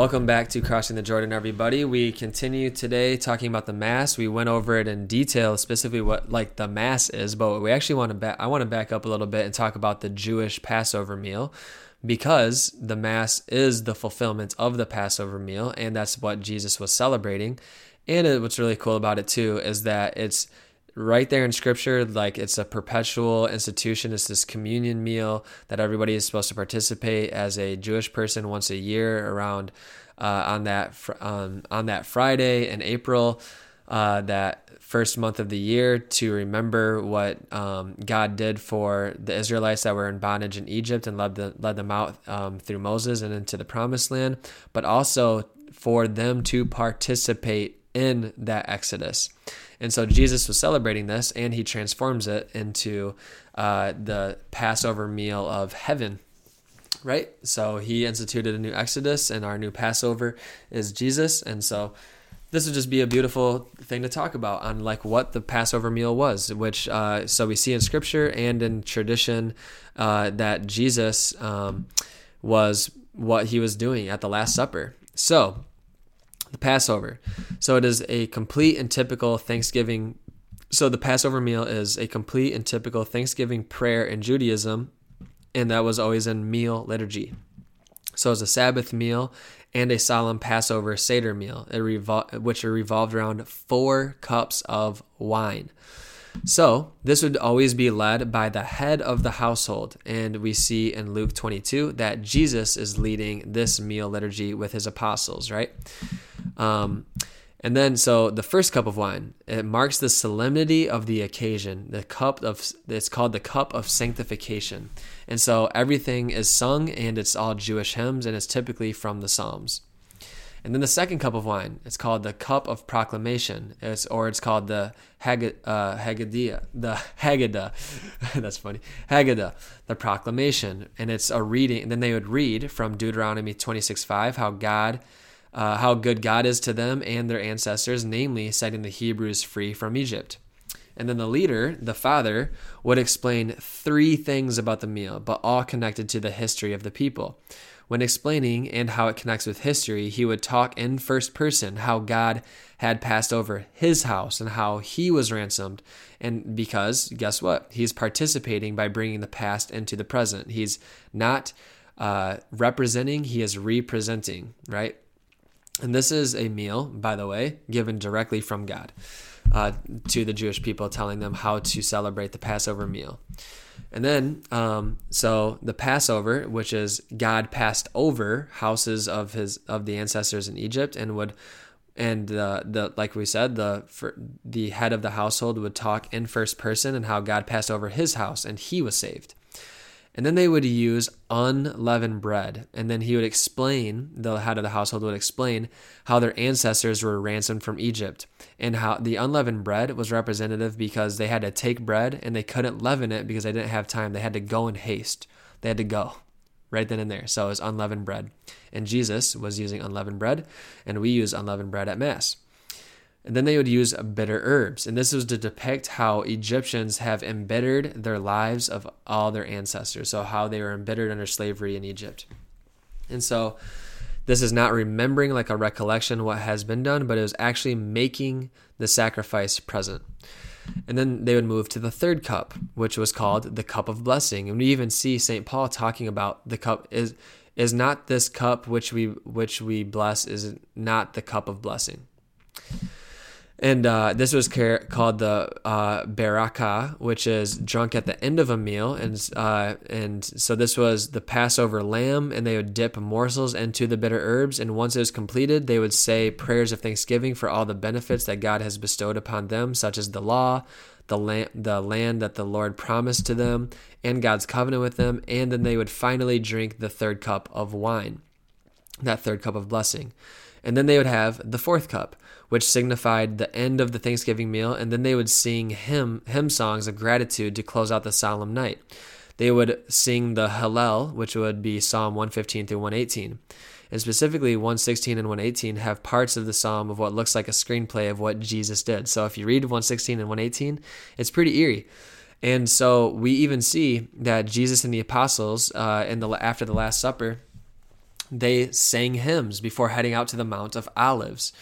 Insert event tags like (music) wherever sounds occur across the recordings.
Welcome back to Crossing the Jordan, everybody. We continue today talking about the Mass. We went over it in detail, specifically what like the Mass is, but we actually want to back. I want to back up a little bit and talk about the Jewish Passover meal, because the Mass is the fulfillment of the Passover meal, and that's what Jesus was celebrating. And it, what's really cool about it too is that it's right there in scripture like it's a perpetual institution. It's this communion meal that everybody is supposed to participate as a jewish person once a year around uh, on that um, on that friday in april uh, that first month of the year to remember what um, god did for the israelites that were in bondage in egypt and led, the, led them out um, through moses and into the promised land but also for them to participate in that exodus and so Jesus was celebrating this and he transforms it into uh, the Passover meal of heaven. Right? So he instituted a new Exodus and our new Passover is Jesus. And so this would just be a beautiful thing to talk about on like what the Passover meal was, which uh, so we see in Scripture and in tradition uh, that Jesus um, was what he was doing at the Last Supper. So the Passover. So it is a complete and typical Thanksgiving. So the Passover meal is a complete and typical Thanksgiving prayer in Judaism, and that was always in meal liturgy. So it's a Sabbath meal and a solemn Passover Seder meal, revol- which are revolved around four cups of wine. So, this would always be led by the head of the household. And we see in Luke 22 that Jesus is leading this meal liturgy with his apostles, right? Um, and then, so the first cup of wine, it marks the solemnity of the occasion. The cup of, it's called the cup of sanctification. And so everything is sung and it's all Jewish hymns and it's typically from the Psalms. And then the second cup of wine, it's called the cup of proclamation, it's, or it's called the Hag, uh, Haggadah, the (laughs) Haggadah. (laughs) That's funny. Haggadah, the proclamation, and it's a reading. And then they would read from Deuteronomy 26:5 how God, uh, how good God is to them and their ancestors, namely setting the Hebrews free from Egypt. And then the leader, the father, would explain three things about the meal, but all connected to the history of the people. When explaining and how it connects with history, he would talk in first person how God had passed over his house and how he was ransomed. And because, guess what? He's participating by bringing the past into the present. He's not uh, representing, he is representing, right? And this is a meal, by the way, given directly from God uh, to the Jewish people, telling them how to celebrate the Passover meal. And then, um, so the Passover, which is God passed over houses of his of the ancestors in Egypt, and would, and the the like we said, the for, the head of the household would talk in first person and how God passed over his house and he was saved. And then they would use unleavened bread. And then he would explain, the head of the household would explain how their ancestors were ransomed from Egypt and how the unleavened bread was representative because they had to take bread and they couldn't leaven it because they didn't have time. They had to go in haste. They had to go right then and there. So it was unleavened bread. And Jesus was using unleavened bread, and we use unleavened bread at Mass. And then they would use bitter herbs. And this was to depict how Egyptians have embittered their lives of all their ancestors. So, how they were embittered under slavery in Egypt. And so, this is not remembering like a recollection what has been done, but it was actually making the sacrifice present. And then they would move to the third cup, which was called the cup of blessing. And we even see St. Paul talking about the cup is is not this cup which we which we bless is not the cup of blessing and uh, this was called the uh, baraka, which is drunk at the end of a meal, and uh, and so this was the Passover lamb, and they would dip morsels into the bitter herbs, and once it was completed, they would say prayers of thanksgiving for all the benefits that God has bestowed upon them, such as the law, the land, the land that the Lord promised to them, and God's covenant with them, and then they would finally drink the third cup of wine, that third cup of blessing. And then they would have the fourth cup, which signified the end of the Thanksgiving meal, and then they would sing hymn, hymn songs of gratitude to close out the solemn night. They would sing the Hallel, which would be Psalm 115 through 118. And specifically, 116 and 118 have parts of the psalm of what looks like a screenplay of what Jesus did. So if you read 116 and 118, it's pretty eerie. And so we even see that Jesus and the apostles, uh, in the after the Last Supper, they sang hymns before heading out to the Mount of Olives.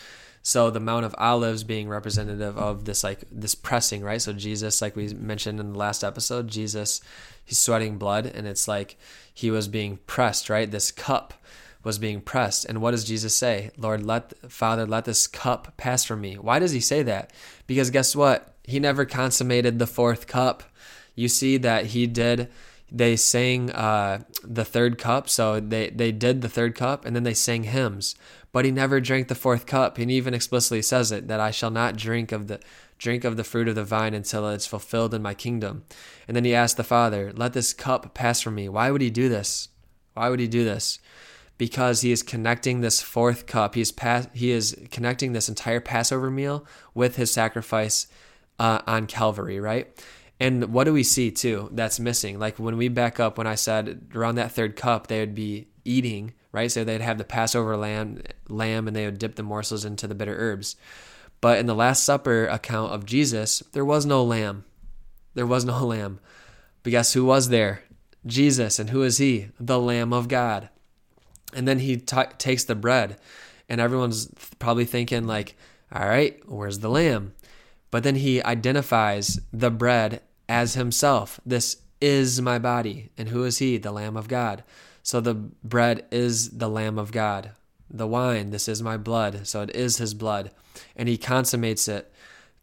So the Mount of Olives being representative of this like this pressing, right? So Jesus, like we mentioned in the last episode, Jesus, he's sweating blood, and it's like he was being pressed, right? This cup was being pressed. And what does Jesus say? Lord, let Father, let this cup pass from me. Why does he say that? Because guess what? He never consummated the fourth cup. You see that he did they sang uh, the third cup. So they, they did the third cup and then they sang hymns. But he never drank the fourth cup. He even explicitly says it that I shall not drink of the drink of the fruit of the vine until it's fulfilled in my kingdom. And then he asked the Father, Let this cup pass from me. Why would he do this? Why would he do this? Because he is connecting this fourth cup. He is, pas- he is connecting this entire Passover meal with his sacrifice uh, on Calvary, right? And what do we see too that's missing? Like when we back up, when I said around that third cup, they would be eating, right? So they'd have the Passover lamb, lamb, and they would dip the morsels into the bitter herbs. But in the Last Supper account of Jesus, there was no lamb. There was no (laughs) lamb. But guess who was there? Jesus. And who is he? The Lamb of God. And then he t- takes the bread, and everyone's probably thinking, like, all right, where's the lamb? But then he identifies the bread as himself. This is my body. And who is he? The Lamb of God. So the bread is the Lamb of God. The wine, this is my blood. So it is his blood. And he consummates it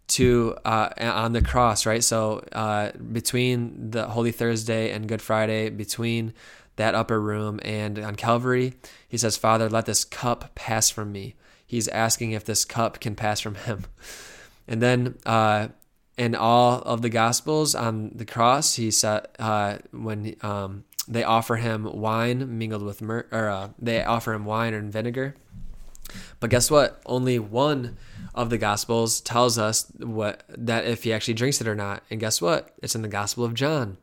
to uh, on the cross, right? So uh, between the Holy Thursday and Good Friday, between that upper room and on Calvary, he says, Father, let this cup pass from me. He's asking if this cup can pass from him. (laughs) And then uh, in all of the Gospels on the cross, he said uh, when um, they offer him wine mingled with myrrh, or uh, they offer him wine and vinegar. But guess what? Only one of the Gospels tells us what that if he actually drinks it or not. And guess what? It's in the Gospel of John,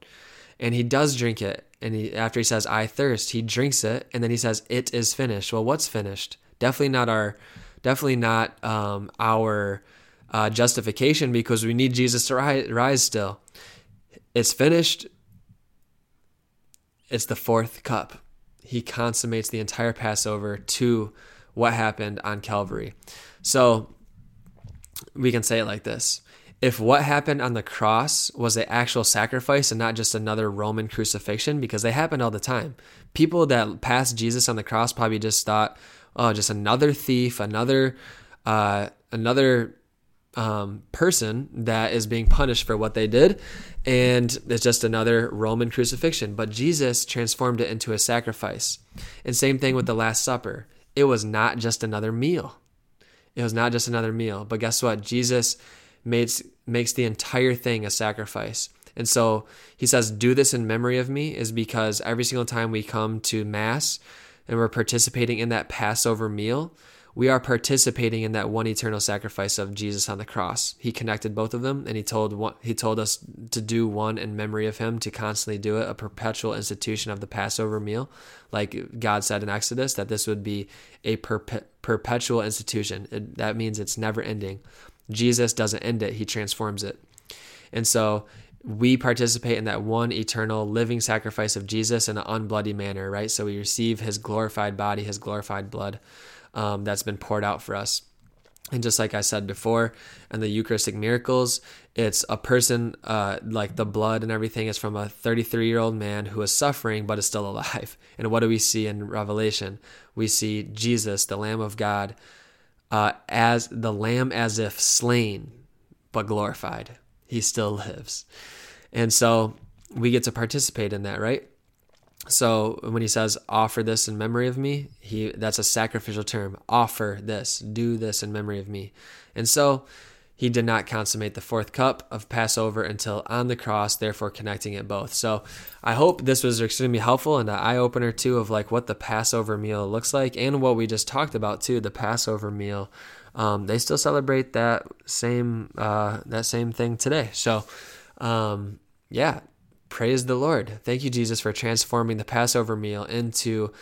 and he does drink it. And he, after he says, "I thirst," he drinks it, and then he says, "It is finished." Well, what's finished? Definitely not our, definitely not um, our uh, justification because we need Jesus to rise, rise still. It's finished. It's the fourth cup. He consummates the entire Passover to what happened on Calvary. So we can say it like this if what happened on the cross was the actual sacrifice and not just another Roman crucifixion, because they happened all the time, people that passed Jesus on the cross probably just thought, oh, just another thief, another, uh, another um, person that is being punished for what they did. And it's just another Roman crucifixion. But Jesus transformed it into a sacrifice. And same thing with the Last Supper. It was not just another meal. It was not just another meal. But guess what? Jesus makes, makes the entire thing a sacrifice. And so he says, Do this in memory of me, is because every single time we come to Mass and we're participating in that Passover meal, we are participating in that one eternal sacrifice of Jesus on the cross. He connected both of them, and he told one, he told us to do one in memory of him, to constantly do it, a perpetual institution of the Passover meal, like God said in Exodus that this would be a perpe- perpetual institution. It, that means it's never ending. Jesus doesn't end it; he transforms it, and so we participate in that one eternal living sacrifice of Jesus in an unbloody manner, right? So we receive his glorified body, his glorified blood um, that's been poured out for us. And just like I said before, and the Eucharistic miracles, it's a person, uh, like the blood and everything is from a 33 year old man who is suffering but is still (laughs) alive. And what do we see in Revelation? We see Jesus, the Lamb of God, uh, as the Lamb as if slain but glorified. He still lives. And so we get to participate in that, right? So when he says offer this in memory of me, he that's a sacrificial term. Offer this, do this in memory of me. And so he did not consummate the fourth cup of Passover until on the cross, therefore connecting it both. So I hope this was extremely helpful and an eye opener too of like what the Passover meal looks like and what we just talked about too, the Passover meal. Um, they still celebrate that same uh, that same thing today. So um, yeah, praise the Lord. Thank you, Jesus, for transforming the Passover meal into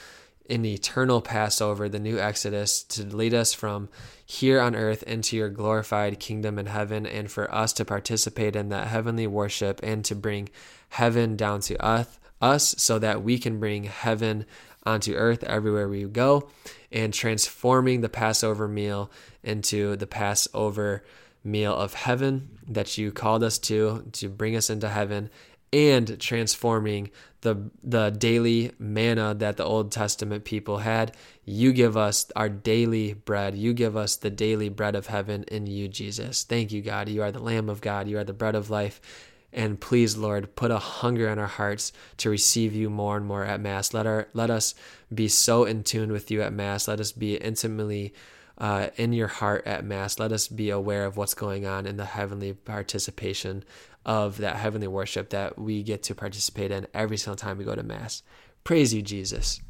an eternal Passover, the new Exodus, to lead us from here on earth into your glorified kingdom in heaven, and for us to participate in that heavenly worship and to bring heaven down to us, us so that we can bring heaven onto earth everywhere we go and transforming the Passover meal into the Passover meal of heaven that you called us to to bring us into heaven and transforming the the daily manna that the Old Testament people had. You give us our daily bread. You give us the daily bread of heaven in you, Jesus. Thank you, God. You are the Lamb of God. You are the bread of life. And please, Lord, put a hunger in our hearts to receive you more and more at Mass. Let our let us be so in tune with you at Mass. Let us be intimately uh, in your heart at Mass. Let us be aware of what's going on in the heavenly participation of that heavenly worship that we get to participate in every single time we go to Mass. Praise you, Jesus.